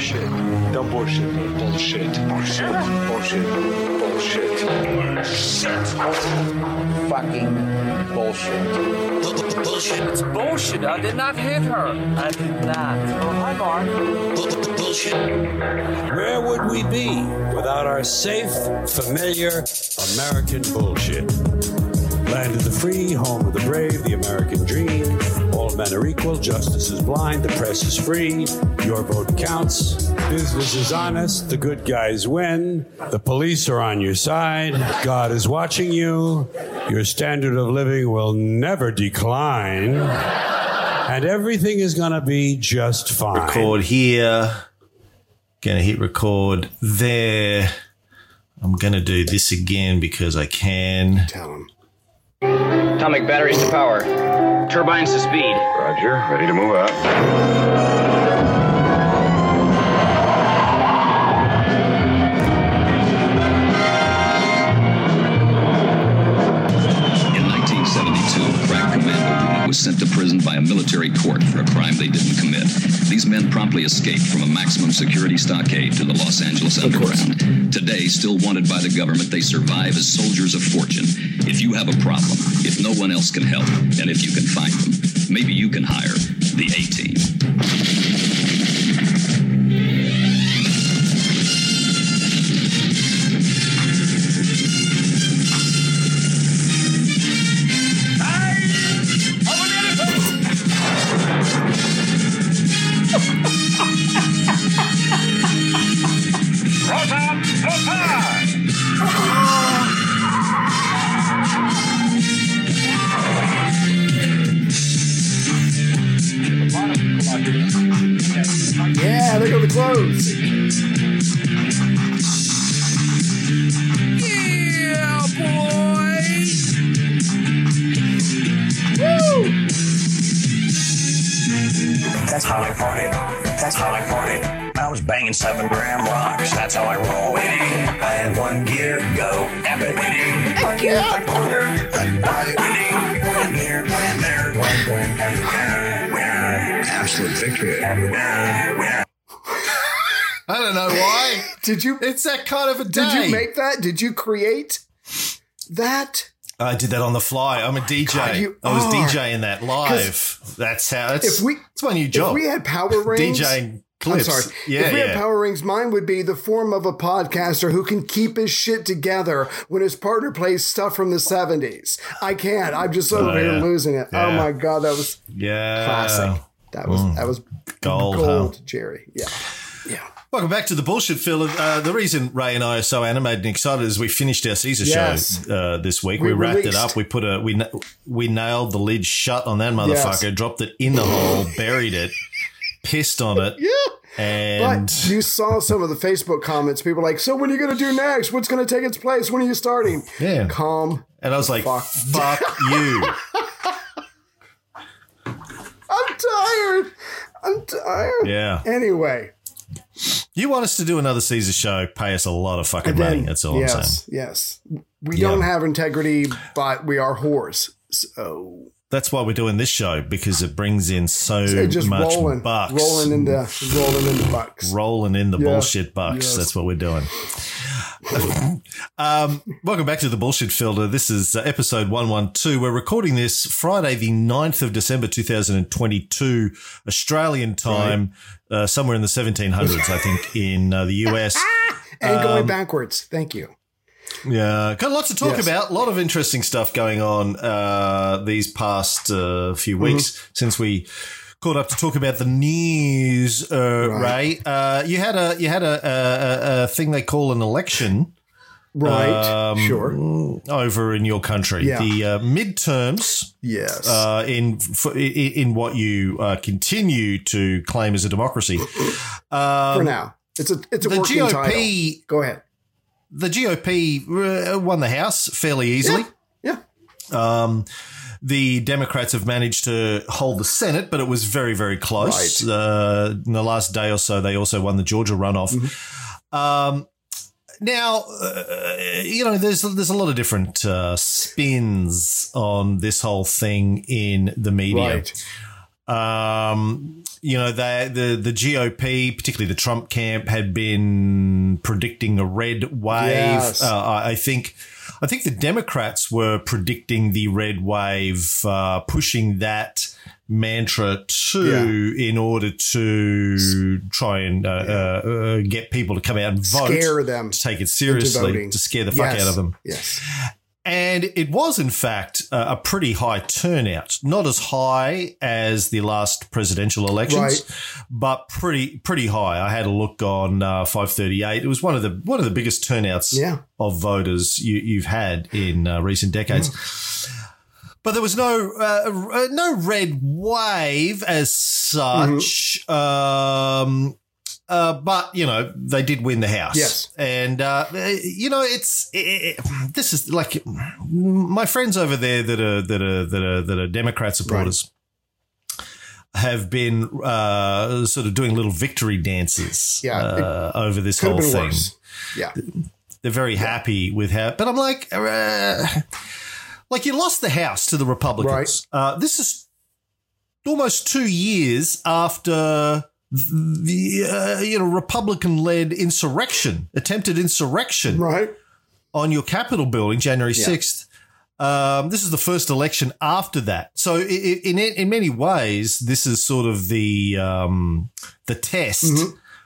shit. Don't bullshit me. Bullshit. Bullshit. Bullshit. Bullshit. Shit. Fucking bullshit. Bullshit. It's bullshit. I did not hit her. I did not. Oh, hi, Mark. Bullshit. Where would we be without our safe, familiar American bullshit? Land of the free, home of the brave, the American dream. All men are equal, justice is blind, the press is free, your vote counts. Business is honest, the good guys win, the police are on your side, God is watching you, your standard of living will never decline, and everything is gonna be just fine. Record here. Gonna hit record there. I'm gonna do this again because I can. Tell him. Atomic batteries to power. Turbines to speed. Roger. Ready to move out. In 1972, a crack commando was sent to prison by a military court for a crime they didn't commit. These men promptly escaped from a maximum security stockade to the Los Angeles underground. Today, still wanted by the government, they survive as soldiers of fortune. If you have a problem, if no one else can help, and if you can find them, maybe you can hire the A team. How I party. That's how I party. I was banging seven gram rocks. That's how I roll. Winning. I had one gear. Go. Epic. Winning. Heck yeah. Winning. One here. One there. One going. Winner. Absolute victory. Winner. Winner. I don't know why. Did you It's that kind of a day. did you make that? Did you create that? I did that on the fly. I'm a oh DJ. God, you I was are. DJing that live. That's how. That's, If we- it's my new job. If we had power rings, DJing I'm clips. sorry. Yeah, if we yeah. had power rings, mine would be the form of a podcaster who can keep his shit together when his partner plays stuff from the 70s. I can't. I'm just over oh, here Oh, yeah. losing it. Oh my god, that was yeah. classic. That was mm. that was Gold, gold huh? Jerry. Yeah. Yeah. Welcome back to the bullshit Phil. Uh, the reason Ray and I are so animated and excited is we finished our Caesar Yes. show uh, this week. We We, wrapped it up. We put a we we nailed the lid shut on that motherfucker. Yes. Dropped it in the hole, buried it, pissed on it, Yeah. and But you saw some of the Facebook comments. People were like, so when are you going to do next? What's going to take its place? When are you starting? Yeah. Calm. and I was like, Fuck. "Fuck you." I'm tired. I'm tired. Yeah. Anyway. You want us to do another Caesar show? Pay us a lot of fucking And money. That's all yes, I'm saying. Yes. We Yeah. don't have integrity, but we are whores. So That's why we're doing this show because it brings in so just much rolling, bucks. rolling into rolling into bucks. rolling in the Yeah. bullshit bucks. Yes. That's what we're doing. um, welcome back to the bullshit filter. This is uh, episode 112. We're recording this Friday, the 9th of December, 2022, Australian time, uh, somewhere in the 1700s, I think, in uh, the US. and Um, going backwards. Thank you. Yeah, got a lot to talk Yes. about. A lot of interesting stuff going on uh, these past uh, few Mm-hmm. weeks since we caught up to talk about the news. Uh, Ray, uh, you had a you had a, a, a, thing they call an election Right. um, sure. over in your country. Yeah. The uh, midterms Yes. uh, in in what you uh, continue to claim as a democracy. For now. It's a it's a um, the working GOP title. Go ahead. The GOP uh, won the House fairly easily. Yeah. Um, the Democrats have managed to hold the Senate, but it was very, very close. Right. Uh, in the last day or so, they also won the Georgia runoff. Mm-hmm. Um, now, uh, you know, there's there's a lot of different uh, spins on this whole thing in the media. Right. Um, you know, they, the the GOP, particularly the Trump camp, had been predicting a red wave. Yes. Uh, I think, I think the Democrats were predicting the red wave, uh, pushing that mantra too, in order to try and uh, uh, uh, get people to come out and vote, Scare them to take it seriously, to scare the fuck Yes. out of them. Yes. And it was, in fact, a pretty high turnout. Not as high as the last presidential elections, Right. but pretty pretty high. I had a look on uh, 538. It was one of the one of the biggest turnouts Yeah. of voters you, you've had in uh, recent decades. But there was no uh, uh, no red wave as such. Mm-hmm. Um, uh, but you know they did win the house. Yes. and uh, you know it's it, it- this is like my friends over there that are that are that are that are Democrat supporters. Have been uh, sort of doing little victory dances Yeah, uh, over this whole thing worse. Yeah. they're very happy with how. But I'm like, uh, like you lost the house to the Republicans. Uh, this is almost two years after the uh, you know Republican-led insurrection, attempted insurrection Right. on your Capitol building, January sixth. Um, this is the first election after that, so i- i- in in many ways, this is sort of the um, the test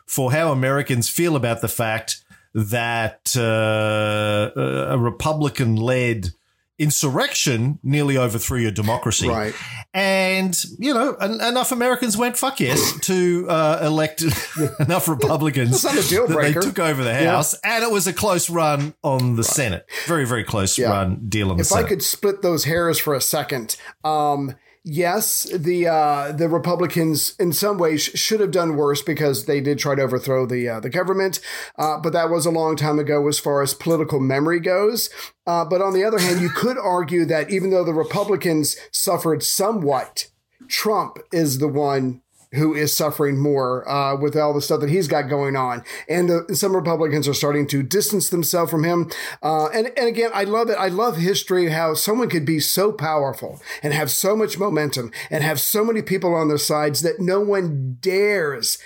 for how Americans feel about the fact that uh, a Republican led insurrection nearly overthrew your democracy. Right. And, you know, en- enough Americans went, fuck yes, to uh, elect enough Republicans That's not a deal that they took over the House. And it was a close run on the Senate. Very, very close Yeah. run deal on the Senate. if I could split those hairs for a second, um, yes, the uh, the Republicans in some ways sh- should have done worse because they did try to overthrow the uh, the government, uh, but that was a long time ago as far as political memory goes. Uh, but on the other hand, you could argue that even though the Republicans suffered somewhat, Trump is the one who is suffering more uh, with all the stuff that he's got going on. And the, some Republicans are starting to distance themselves from him. Uh, and, and again, I love it. I love history, how someone could be so powerful and have so much momentum and have so many people on their sides that no one dares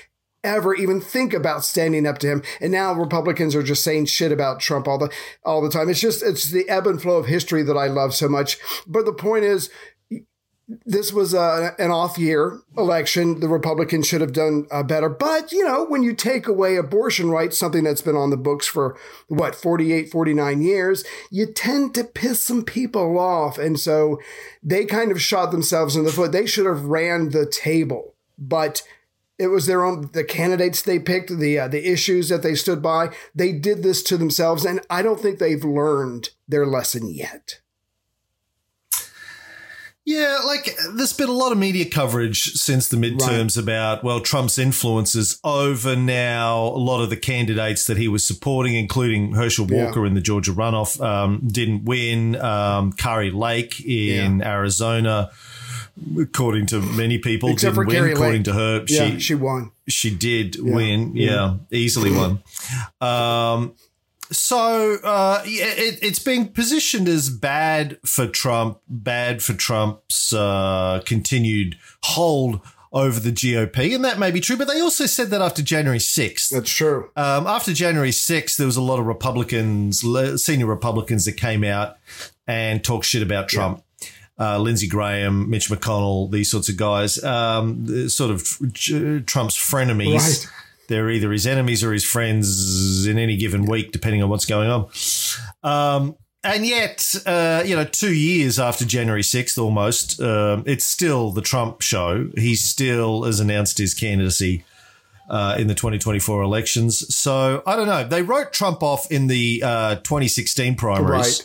ever even think about standing up to him. And now Republicans are just saying shit about Trump all the all the time. It's just it's the ebb and flow of history that I love so much. But the point is this was a, an off year election. The Republicans should have done uh, better. But, you know, when you take away abortion rights, something that's been on the books for what, 48, 49 years, you tend to piss some people off. And so they kind of shot themselves in the foot. They should have ran the table. But it was their own the candidates they picked the uh, the issues that they stood by they did this to themselves and i don't think they've learned their lesson yet Yeah, like there's been a lot of media coverage since the midterms about, well, Trump's influences over now a lot of the candidates that he was supporting, including Herschel Walker in the Georgia runoff, um, didn't win. Um, Kari Lake in Arizona, according to many people, Except didn't win. Kari according Lake. to her, yeah she she won she did win. Yeah, easily won. Um, so uh, it, it's being positioned as bad for Trump, bad for Trump's uh, continued hold over the GOP, and that may be true. But they also said that after January sixth. that's true Um, after January 6th, there was a lot of Republicans, senior Republicans that came out and talked shit about Trump. Uh, Lindsey Graham, Mitch McConnell, these sorts of guys, um, sort of Trump's frenemies. Right. They're either his enemies or his friends in any given week, depending on what's going on. Um, and yet, uh, you know, two years after January 6th almost, um, it's still the Trump show. He still has announced his candidacy uh, in the 2024 elections. So I don't know. They wrote Trump off in the uh, 2016 primaries. Right.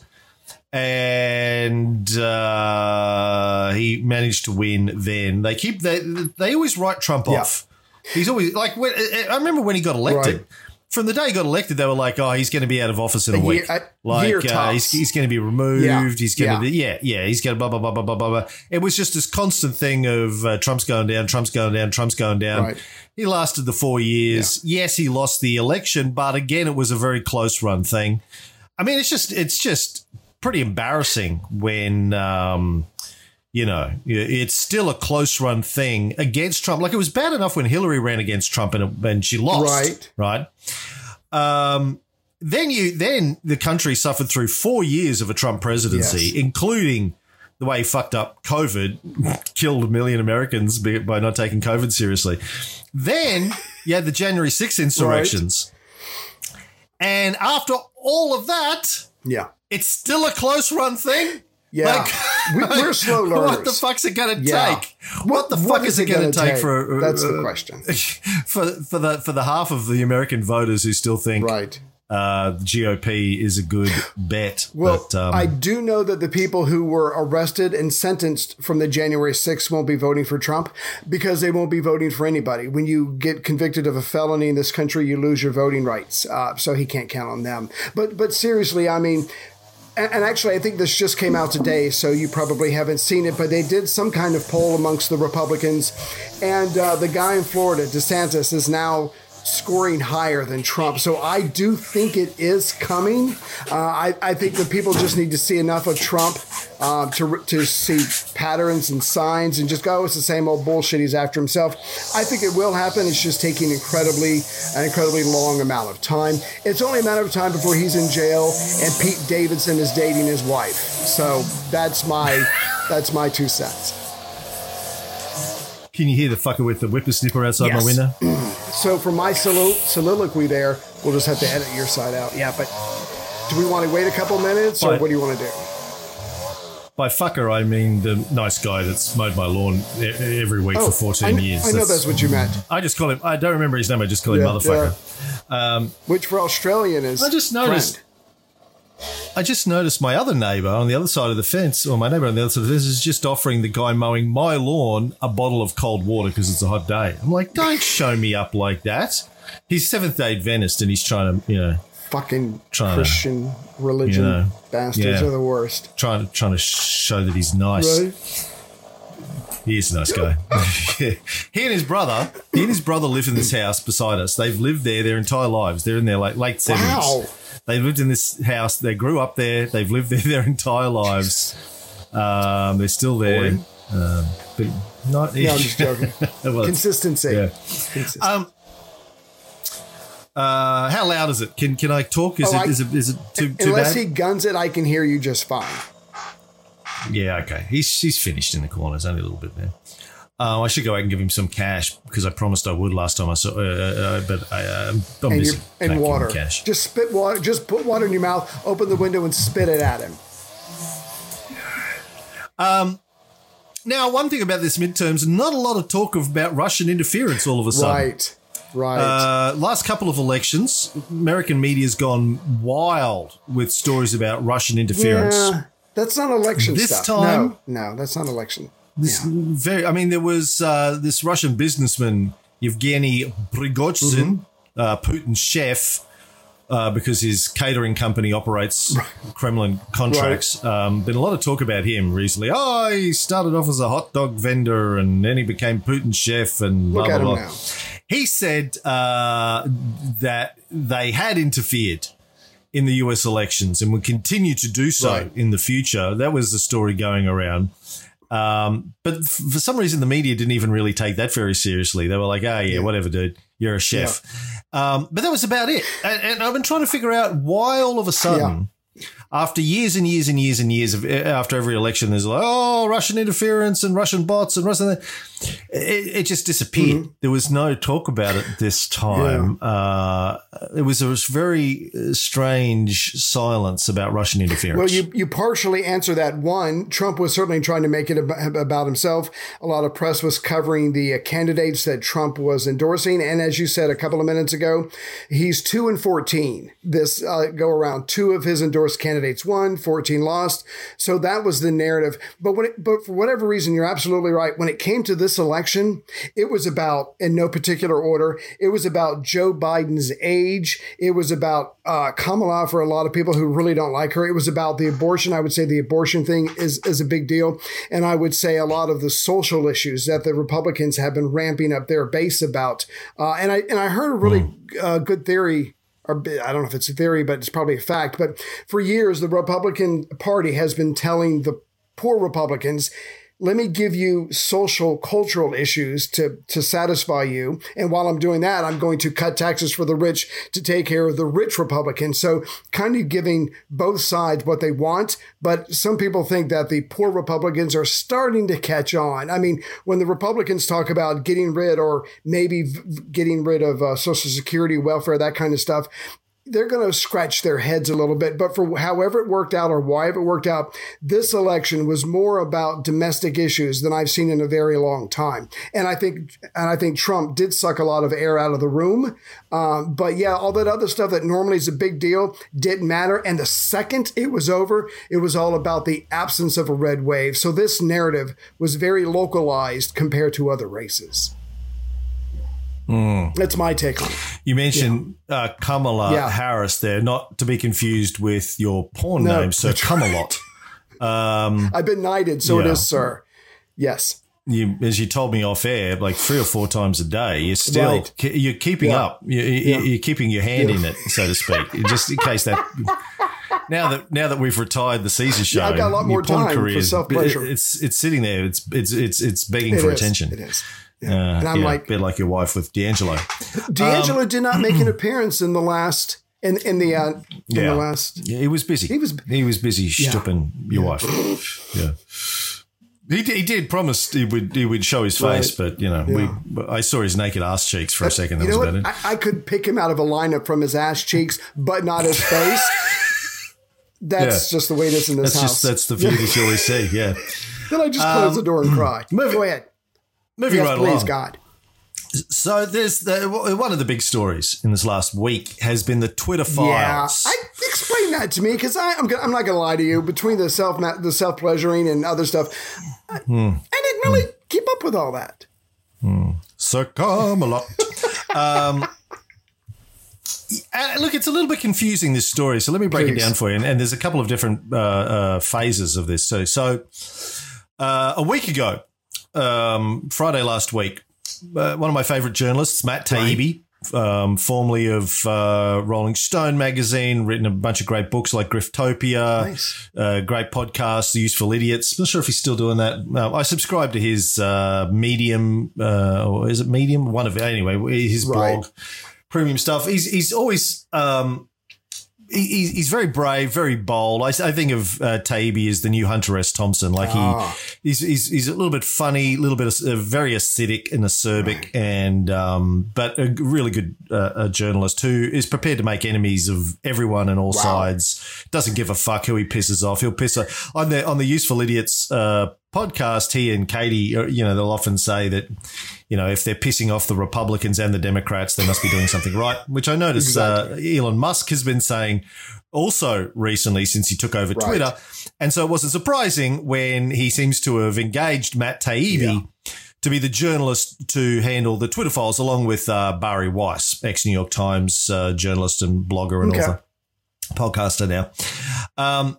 And uh, he managed to win then. They keep they they always write Trump Yeah. off. He's always like when, I remember when he got elected. Right. From the day he got elected, they were like, "Oh, he's going to be out of office in a, A year- week. a like, year uh, he's, he's going to be removed. Yeah. He's going Yeah. to, be, yeah, yeah, he's going to blah blah blah blah blah blah blah." It was just this constant thing of uh, Trump's going down, Trump's going down, Trump's going down. Right. He lasted the four years. Yes, he lost the election, but again, it was a very close run thing. I mean, it's just it's just pretty embarrassing when um, You know, it's still a close run thing against Trump. Like it was bad enough when Hillary ran against Trump and, and she lost. Right. Right. Um, then you then the country suffered through four years of a Trump presidency, Yes. including the way he fucked up COVID, killed a million Americans by by not taking COVID seriously. Then you had the January 6th insurrections. And after all of that, Yeah. it's still a close run thing. Yeah. we, we're slow learners. What the fuck's it going to Yeah. take? What, the fuck is, it going to gonna take, for? That's the uh, question. for for the for the half of the American voters who still think Right. uh, GOP is a good bet. Well, but, um, I do know that the people who were arrested and sentenced from the January 6th won't be voting for Trump because they won't be voting for anybody. When you get convicted of a felony in this country, you lose your voting rights. Uh, so he can't count on them. But but seriously, I mean, and, actually, I think this just came out today, so you probably haven't seen it. But they did some kind of poll amongst the Republicans, and uh, the guy in Florida, DeSantis, is now scoring higher than Trump. So I do think it is coming. Uh, I, I think that people just need to see enough of Trump uh, to to see patterns and signs and just go, oh, it's the same old bullshit. He's after himself. I think it will happen. It's just taking incredibly an incredibly long amount of time. It's only a matter of time before he's in jail and Pete Davidson is dating his wife. So that's my that's my two cents. Can you hear the fucker with the whippersnipper outside Yes. my window? So for my solilo- soliloquy there, we'll just have to edit your side out. Yeah, but do we want to wait a couple minutes or Fine. what do you want to do? By fucker, I mean the nice guy that's mowed my lawn e- every week for 14 Oh, I, years. I know that's what you meant. I just call him. I don't remember his name. I just call him Yeah, motherfucker. Um, Which for Australian is I just noticed. friend. I just noticed my other neighbour on the other side of the fence, or my neighbour on the other side of the fence, is just offering the guy mowing my lawn a bottle of cold water because it's a hot day. I'm like, don't show me up like that. He's Seventh Day Adventist, and he's trying to, you know, Fucking Trying to, Christian religion you know, bastards yeah. are the worst. trying to trying to show that he's nice. Right? He is a nice guy. he and his brother, he and his brother live in this house beside us. They've lived there their entire lives. They're in their like late seventies. Wow. They lived in this house. They grew up there. They've lived there their entire lives. Um, they're still there. Um, but not. No, I'm just joking. Well, Consistency. yeah. Consistency. Um, uh, how loud is it? Can can I talk? Is Oh, it I- is it is it too, too Unless bad? he guns it, I can hear you just fine. Yeah, okay. He's he's finished in the corner. It's only a little bit there. Uh, I should go out and give him some cash because I promised I would last time I saw. Uh, uh, but I, uh, I'm And, busy. and water. Cash. Just spit water. Just put water in your mouth. Open the window and spit it at him. Um. Now, one thing about this midterms, not a lot of talk about Russian interference. All of a sudden, Right. Right. Uh, last couple of elections, American media's gone wild with stories about Russian interference. Yeah, that's not election This stuff. time- no, no, that's not election. This very, I mean, there was uh, this Russian businessman Yevgeny Prigozhin, uh, Putin's chef, uh, because his catering company operates Kremlin contracts. Um, been a lot of talk about him recently. Oh, he started off as a hot dog vendor, and then he became Putin's chef, and Look blah at him blah. now. He said uh, that they had interfered in the US elections and would continue to do so Right. in the future. That was the story going around. Um, but for some reason, the media didn't even really take that very seriously. They were like, oh, yeah, whatever, dude. You're a chef. Um, but that was about it. And, and I've been trying to figure out why all of a sudden, after years and years and years and years of after every election, there's like, oh, Russian interference and Russian bots and Russian. It, it just disappeared. Mm-hmm. There was no talk about it this time. Uh, it was a very uh, strange silence about Russian interference. Well, you, you partially answer that. One, Trump was certainly trying to make it ab- about himself. A lot of press was covering the uh, candidates that Trump was endorsing. And as you said a couple of minutes ago, he's 2 and 14 this uh, go around. Two of his endorsed candidates won, 14 lost. So that was the narrative. But when it, but for whatever reason, you're absolutely right. When it came to this election, it was about, in no particular order, it was about Joe Biden's age. It was about uh, Kamala for a lot of people who really don't like her. It was about the abortion. I would say the abortion thing is, is a big deal. And I would say a lot of the social issues that the Republicans have been ramping up their base about. Uh, and I and I heard a really uh, good theory or I don't know if it's a theory, but it's probably a fact. But for years, the Republican Party has been telling the poor Republicans, let me give you social cultural issues to to satisfy you. And while i'm doing that i'm going to cut taxes for the rich to take care of the rich republicans so kind of giving both sides what they want. But some people think that the poor republicans are starting to catch on. I mean when the republicans talk about getting rid or maybe v- getting rid of uh, social security welfare that kind of stuff they're going to scratch their heads a little bit. But for however it worked out or why it worked out, this election was more about domestic issues than I've seen in a very long time. And I think, and I think Trump did suck a lot of air out of the room. Um, but yeah, all that other stuff that normally is a big deal didn't matter. And the second it was over, it was all about the absence of a red wave. So this narrative was very localized compared to other races. That's my take on it. You mentioned uh, Kamala Yeah. Harris there, not to be confused with your porn No, name, Sir right. Um, I've been knighted, so it Yeah. is, sir. Yes. you, as you told me off air, like three or four times a day, you're still Right. you're keeping Yeah. up. You, you, Yeah. You're keeping your hand in it, so to speak, just in case that. Now that now that we've retired the Caesar show, Yeah, I've got a lot more porn time career is- self-pleasure. It's it's sitting there. It's it's it's it's begging It for is. attention. It is. Uh, And I'm yeah, like- a bit like your wife with D'Angelo. D'Angelo did not make an appearance in the last in in the uh, in Yeah. the last. Yeah, he was busy. He was- he was busy stooping your wife. Yeah. He did, he did promise he would he would show his face, Right. but you know, we I saw his naked ass cheeks for a second. That You know was about it. I, I could pick him out of a lineup from his ass cheeks, but not his face. That's Yeah. just the way it is in this That's house. just that's the view that you always see. Yeah. then I just close the door and cry. moving- Go ahead. Moving Yes, right please, along. God. So there's the, one of the big stories in this last week has been the Twitter Yeah, files. I explain that to me because I'm I'm not gonna lie to you. Between the self the self pleasuring and other stuff, I, Hmm. I didn't really keep up with all that. Sir Camelot. um, uh, look, it's a little bit confusing this story, so let me break it down for you. And, and there's a couple of different uh, uh, phases of this. So, so uh, a week ago, um, Friday last week, uh, one of my favorite journalists, Matt Taibbi, um, formerly of uh, Rolling Stone magazine, written a bunch of great books like Griftopia, Nice. uh, great podcasts, The Useful Idiots. I'm Not sure if he's still doing that. I subscribe to his uh, Medium, uh, or is it Medium? One of it. Anyway, his Right. blog, premium stuff. He's he's always um, he's, he's very brave, very bold. I, I think of uh, Taibbi as the new Hunter S. Thompson. Like he, Ah. he's, he's he's a little bit funny, a little bit uh, very acidic and acerbic, and um, but a really good uh, a journalist who is prepared to make enemies of everyone and all sides. Doesn't give a fuck who he pisses off. He'll piss on the on the Useful Idiots uh, podcast. He and Katie, uh, you know, they'll often say that you know, if they're pissing off the Republicans and the Democrats, they must be doing something right, which I notice uh, Elon Musk has been saying also recently since he took over Twitter. And so it wasn't surprising when he seems to have engaged Matt Taibbi to be the journalist to handle the Twitter files, along with uh, Bari Weiss, ex New York Times uh, journalist and blogger and Okay. author, podcaster now. Um,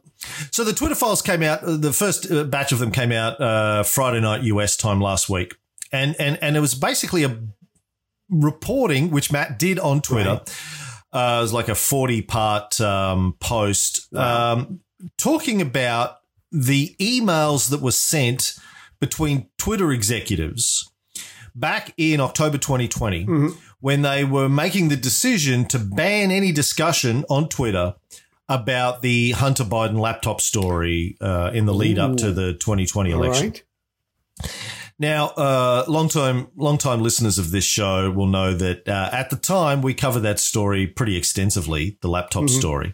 so the Twitter files came out. The first uh, batch of them came out uh, Friday night US time last week, and and and it was basically a reporting which Matt did on Twitter. Uh, it was like a forty part um, post um, talking about the emails that were sent between Twitter executives back in October 2020 when they were making the decision to ban any discussion on Twitter about the Hunter Biden laptop story uh, in the lead up to the 2020 election. right. Now, uh, long time, long time listeners of this show will know that uh, at the time we covered that story pretty extensively, the laptop story,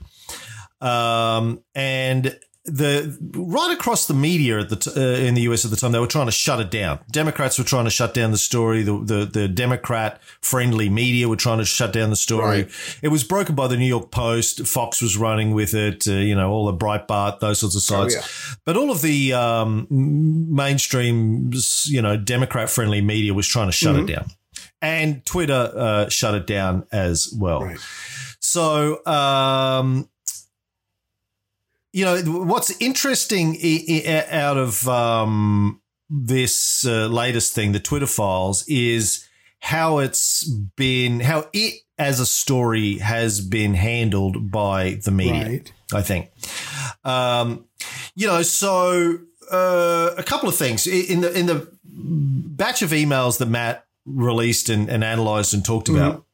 um, and the right across the media at the t- uh, in the US at the time they were trying to shut it down. Democrats were trying to shut down the story. The the, the Democrat friendly media were trying to shut down the story. Right. It was broken by the New York Post. Fox was running with it. Uh, you know all the Breitbart, those sorts of sites. yeah. But all of the um, mainstream, you know, Democrat friendly media was trying to shut it down. And Twitter uh, shut it down as well. Right. So, um, you know, what's interesting out of um, this uh, latest thing, the Twitter files, is how it's been, how it as a story has been handled by the media. Right. I think. Um, you know, so uh, a couple of things in the in the batch of emails that Matt released and, and analyzed and talked about.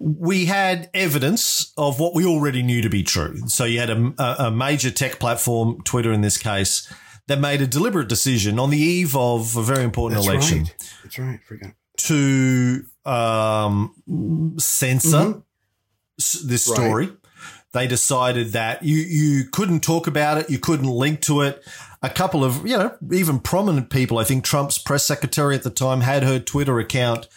We had evidence of what we already knew to be true. So you had a, a- major tech platform, Twitter in this case, that made a deliberate decision on the eve of a very important That's election right. That's right. To um, censor s- this Right. story. They decided that you you couldn't talk about it, you couldn't link to it. A couple of you know even prominent people, I think Trump's press secretary at the time had her Twitter account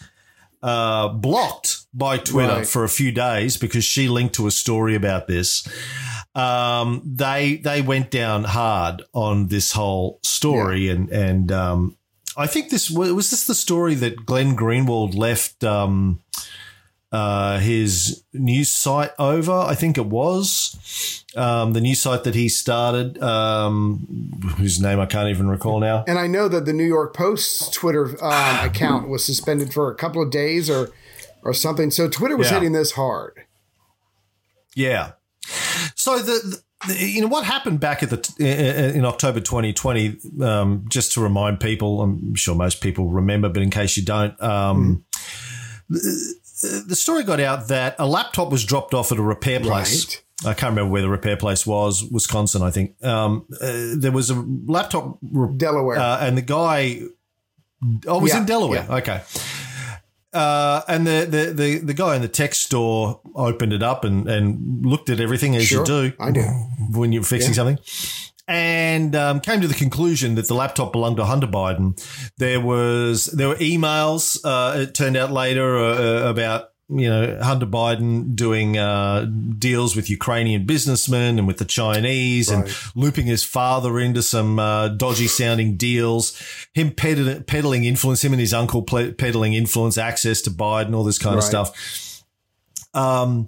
uh, blocked by Twitter Right. for a few days because she linked to a story about this. Um, they they went down hard on this whole story, and and um, I think this was, was this the story that Glenn Greenwald left um, uh, his news site over. I think it was um, the new site that he started, um, whose name I can't even recall now. And I know that the New York Post's Twitter um, account was suspended for a couple of days or or something. So Twitter was Yeah. hitting this hard. Yeah. So the, the you know what happened back at the t- in October 2020. Um, just to remind people, I'm sure most people remember, but in case you don't, um, the, the story got out that a laptop was dropped off at a repair place. Right. I can't remember where the repair place was, Wisconsin, I think. Um, uh, there was a laptop re- Delaware. uh, and the guy, oh, it was Yeah, in Delaware. yeah. Okay. Uh, and the, the, the, the guy in the tech store opened it up and, and looked at everything as Sure, you do I do. when you're fixing something. And um, came to the conclusion that the laptop belonged to Hunter Biden. There was there were emails. Uh, it turned out later uh, about you know Hunter Biden doing uh, deals with Ukrainian businessmen and with the Chinese, and looping his father into some uh, dodgy sounding deals. Him peddling, peddling influence. Him and his uncle ple- peddling influence, access to Biden, all this kind of stuff. Um,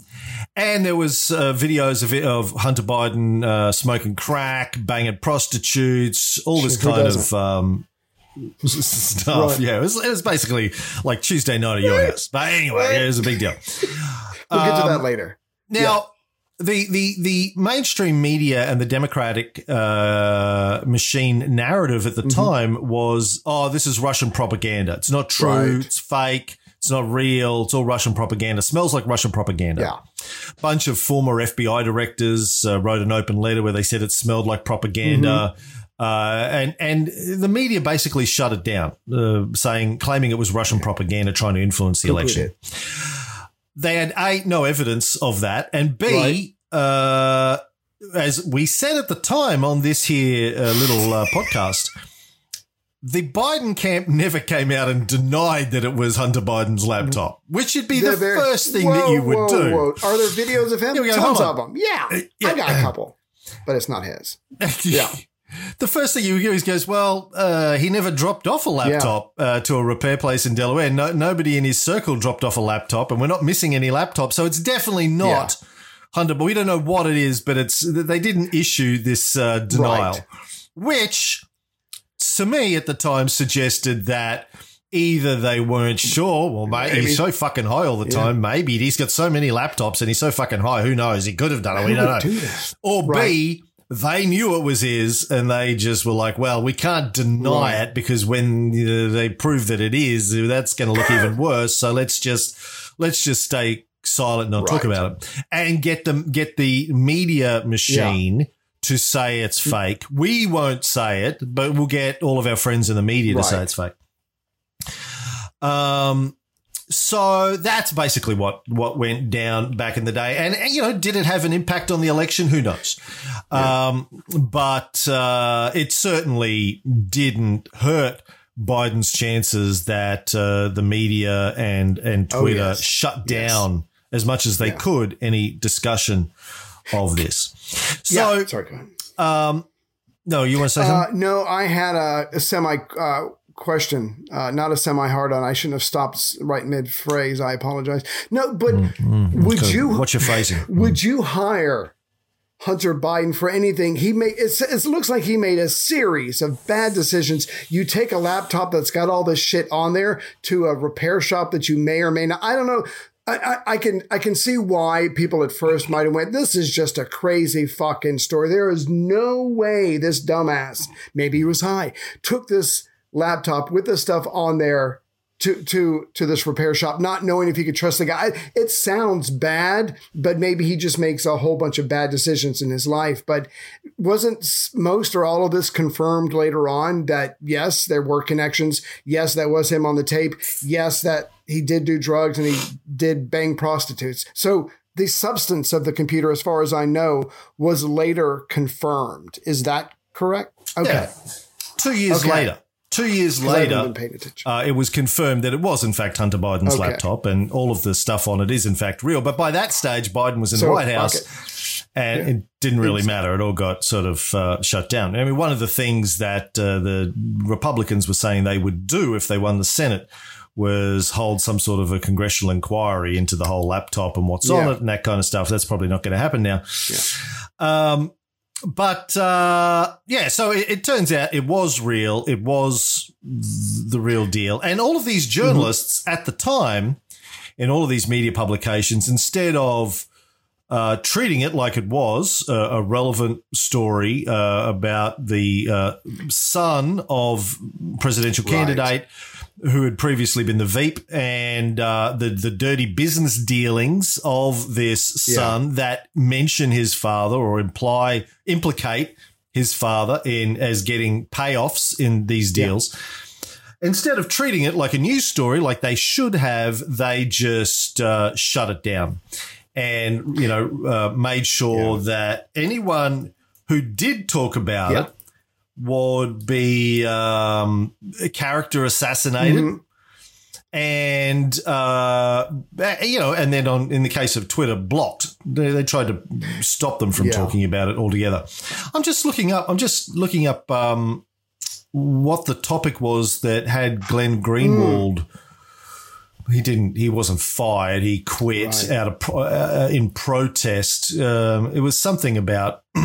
and there was uh, videos of of Hunter Biden uh, smoking crack, banging prostitutes, all this Who kind doesn't? of um, stuff. Right. Yeah, it was, it was basically like Tuesday night at your house. But anyway, it was a big deal. We'll get to Um, that later. Now, the, the the mainstream media and the Democratic uh, machine narrative at the Mm-hmm. time was, oh, this is Russian propaganda. It's not true. Right. It's fake. It's not real. It's all Russian propaganda. Smells like Russian propaganda. Yeah. bunch of former FBI directors uh, wrote an open letter where they said it smelled like propaganda. Uh, and and the media basically shut it down, uh, saying claiming it was Russian propaganda trying to influence the election they had a no evidence of that, and b uh, as we said at the time on this here uh, little uh, podcast. The Biden camp never came out and denied that it was Hunter Biden's laptop, which would be the They're very- first thing that you would whoa, do. whoa. Are there videos of him? Go, Tons of them. Yeah, yeah. I got a couple, but it's not his. Yeah. The first thing you hear is goes, well, uh, he never dropped off a laptop uh, to a repair place in Delaware. No, nobody in his circle dropped off a laptop, and we're not missing any laptops, so it's definitely not Hunter. But we don't know what it is, but it's they didn't issue this uh, denial, Right. which to me at the time suggested that. Either they weren't sure, well, mate, he's so fucking high all the time. Maybe he's got so many laptops and he's so fucking high. Who knows? He could have done it. We don't know. do? Or Right. B, they knew it was his and they just were like, well, we can't deny Right. it because when uh, they prove that it is, that's going to look even worse. So let's just, let's just stay silent and not talk about it and get them, get the media machine to say it's fake. We won't say it, but we'll get all of our friends in the media to say it's fake. Um, so that's basically what what went down back in the day, and, and, you know, did it have an impact on the election? Who knows? Um, but uh, it certainly didn't hurt Biden's chances that uh, the media and and Oh, Twitter yes. shut Yes. down as much as they Yeah. could any discussion of this. So, yeah. Sorry, go ahead. um, no, you want to say Uh, something? no, I had a, a semi uh, question, uh, not a semi hard on. I shouldn't have stopped right mid phrase. I apologize. No, but mm, mm, mm. would you What's your phrasing? would you hire Hunter Biden for anything? He made it looks like he made a series of bad decisions. You take a laptop that's got all this shit on there to a repair shop that you may or may not. I don't know. I, I, I can I can see why people at first might have went, this is just a crazy fucking story. There is no way this dumbass, maybe he was high, took this laptop with the stuff on there to to to this repair shop, not knowing if he could trust the guy. It sounds bad, but maybe he just makes a whole bunch of bad decisions in his life. But wasn't most or all of this confirmed later on that yes, there were connections. Yes, that was him on the tape. Yes, that he did do drugs and he did bang prostitutes. So the substance of the computer, as far as I know, was later confirmed. Is that correct? Okay. Yeah. Two years Okay. later. Two years later, been paying attention. uh, it was confirmed that it was, in fact, Hunter Biden's Okay. laptop and all of the stuff on it is, in fact, real. But by that stage, Biden was in the So, White House okay. and it didn't really matter. It all got sort of uh, shut down. I mean, one of the things that uh, the Republicans were saying they would do if they won the Senate was hold some sort of a congressional inquiry into the whole laptop and what's on it and that kind of stuff. That's probably not going to happen now. Um, but uh, yeah, so it, it turns out it was real. It was the real deal. And all of these journalists at the time, in all of these media publications, instead of uh, treating it like it was a, a relevant story uh, about the uh, son of presidential Right. candidate who had previously been the Veep and uh, the the dirty business dealings of this Yeah. son that mention his father or imply implicate his father in as getting payoffs in these deals. Instead of treating it like a news story, like they should have, they just uh, shut it down and you know uh, made sure that anyone who did talk about Yeah. it would be um, character assassinated. Mm-hmm. And uh, you know, and then on in the case of Twitter, blocked. They, they tried to stop them from Yeah. talking about it altogether. I'm just looking up. I'm just looking up um, what the topic was that had Glenn Greenwald. He didn't. He wasn't fired. He quit Right. out of uh, in protest. Um, it was something about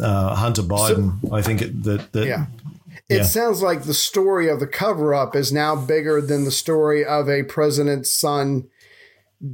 uh, Hunter Biden. I think it, that that Yeah. It Yeah. sounds like the story of the cover up is now bigger than the story of a president's son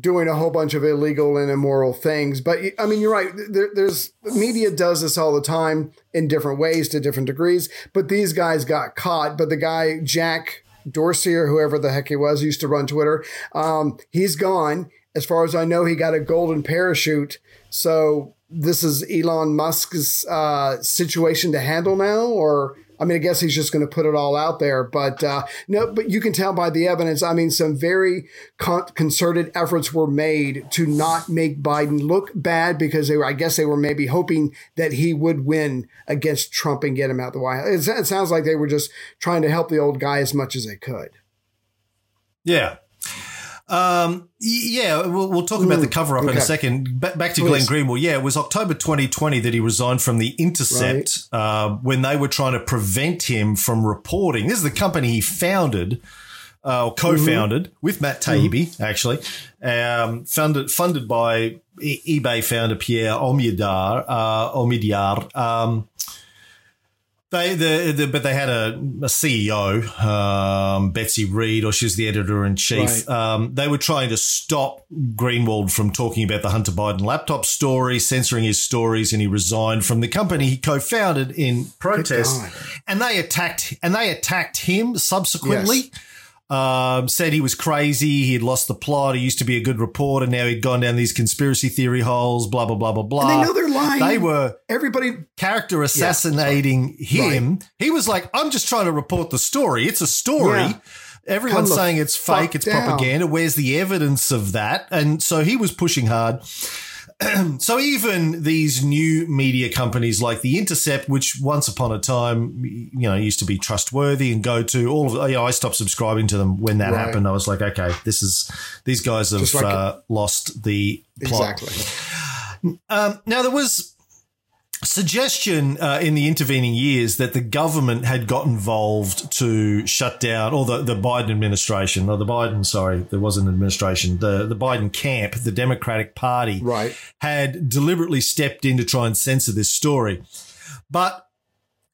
doing a whole bunch of illegal and immoral things. But I mean, you're right. There, there's media does this all the time in different ways to different degrees. But these guys got caught. But the guy Jack Dorsey or whoever the heck he was used to run Twitter. Um, he's gone. As far as I know, he got a golden parachute. So this is Elon Musk's uh, situation to handle now, or I mean, I guess he's just going to put it all out there. But uh, no, but you can tell by the evidence. I mean, some very con- concerted efforts were made to not make Biden look bad because they were, I guess, they were maybe hoping that he would win against Trump and get him out the White House. It, it sounds like they were just trying to help the old guy as much as they could. Yeah. Um, yeah, we'll, we'll talk about the cover up in a second. Ba- back to Please. Glenn Greenwald. Yeah, it was October 2020 that he resigned from The Intercept uh, when they were trying to prevent him from reporting. This is the company he founded. Uh, or co-founded with Matt Taibbi, actually, um, funded funded by eBay founder Pierre Omidyar. Uh, Omidyar. Um, they, the, the, but they had a, a CEO, um, Betsy Reed, or she was the editor in chief. Right. Um, they were trying to stop Greenwald from talking about the Hunter Biden laptop story, censoring his stories, and he resigned from the company he co-founded in protest. And they attacked, and they attacked him subsequently. Um, said he was crazy. He had lost the plot. He used to be a good reporter. Now he'd gone down these conspiracy theory holes. Blah blah blah blah blah. And they know they're lying. They were Everybody character assassinating him. He was like, I'm just trying to report the story. It's a story. Yeah. Everyone's saying it's fake, it's down. propaganda. Where's the evidence of that? And so he was pushing hard. so even these new media companies like The Intercept, which once upon a time, you know, used to be trustworthy and go to all of, you know, I stopped subscribing to them when that Right. happened. I was like, okay, this is, these guys have like- uh, lost the plot. exactly. Um, now there was suggestion uh, in the intervening years that the government had got involved to shut down, or the, the Biden administration, or the Biden, sorry, there was an administration, the, the Biden camp, the Democratic Party, Right. had deliberately stepped in to try and censor this story. But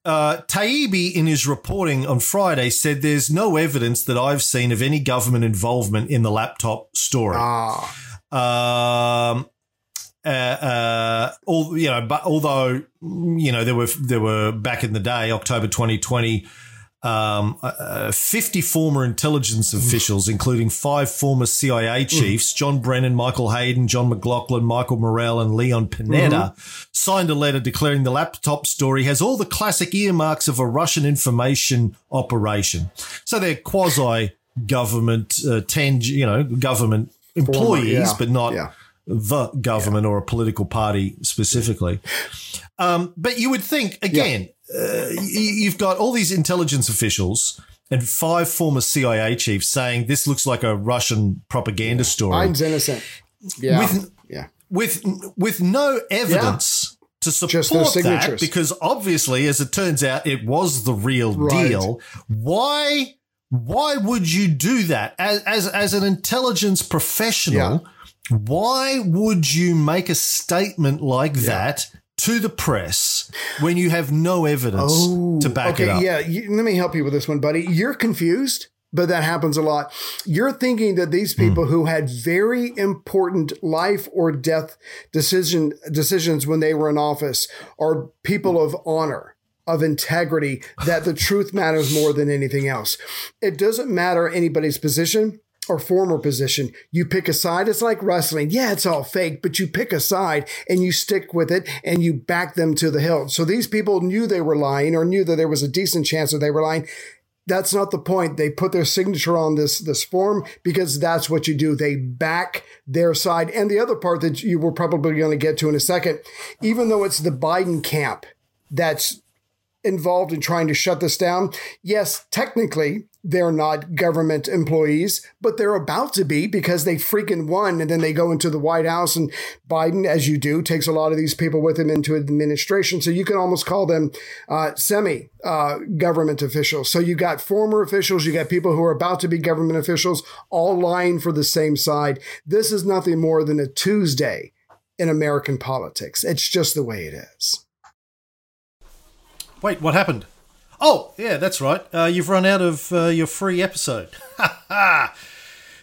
uh, Taibbi, in his reporting on Friday, said there's no evidence that I've seen of any government involvement in the laptop story. Um, uh, uh, all you know, but although you know there were there were back in the day, October 2020, um, uh, 50 former intelligence officials, including five former CIA chiefs, John Brennan, Michael Hayden, John McLaughlin, Michael Morrell, and Leon Panetta, signed a letter declaring the laptop story has all the classic earmarks of a Russian information operation. So they're quasi government, uh, tang- you know, government employees, yeah, but not yeah. The government or a political party specifically. Um, but you would think again, uh, you've got all these intelligence officials and five former CIA chiefs saying this looks like a Russian propaganda story I'm innocent. Yeah. With- yeah. with with no evidence to Just support that because obviously as it turns out it was the real Right. deal why why would you do that as as, as an intelligence professional why would you make a statement like that to the press when you have no evidence to back okay, it up yeah. You, let me help you with this one, buddy. You're confused, but that happens a lot. You're thinking that these Hmm. people who had very important life or death decision decisions when they were in office are people of honor. Of integrity, that the truth matters more than anything else. It doesn't matter anybody's position or former position. You pick a side. It's like wrestling. Yeah, it's all fake, but you pick a side and you stick with it and you back them to the hilt. So these people knew they were lying or knew that there was a decent chance that they were lying. That's not the point. They put their signature on this this form because that's what you do. They back their side. And the other part that you were probably going to get to in a second, even though it's the Biden camp that's involved in trying to shut this down. Yes, technically, they're not government employees, but they're about to be because they freaking won. And then they go into the White House, and Biden, as you do, takes a lot of these people with him into administration. So you can almost call them uh, semi uh, government officials. So you got former officials, you got people who are about to be government officials, all lying for the same side. This is nothing more than a Tuesday in American politics. It's just the way it is. Wait, what happened? Oh, yeah, that's right. Uh, you've run out of uh, your free episode.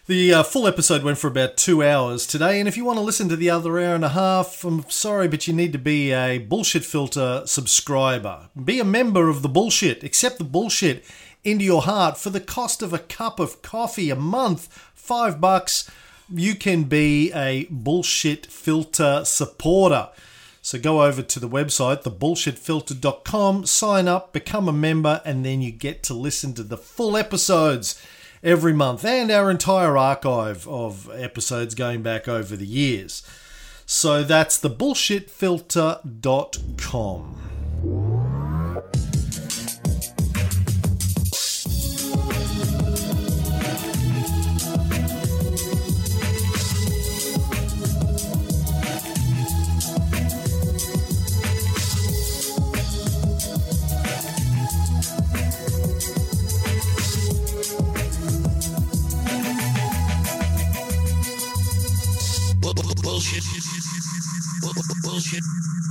the uh, full episode went for about two hours today, and if you want to listen to the other hour and a half, I'm sorry, but you need to be a Bullshit Filter subscriber. Be a member of the bullshit. Accept the bullshit into your heart for the cost of a cup of coffee a month, five bucks. You can be a Bullshit Filter supporter. So go over to the website, thebullshitfilter.com, sign up, become a member, and then you get to listen to the full episodes every month and our entire archive of episodes going back over the years. So that's thebullshitfilter.com. Bullshit.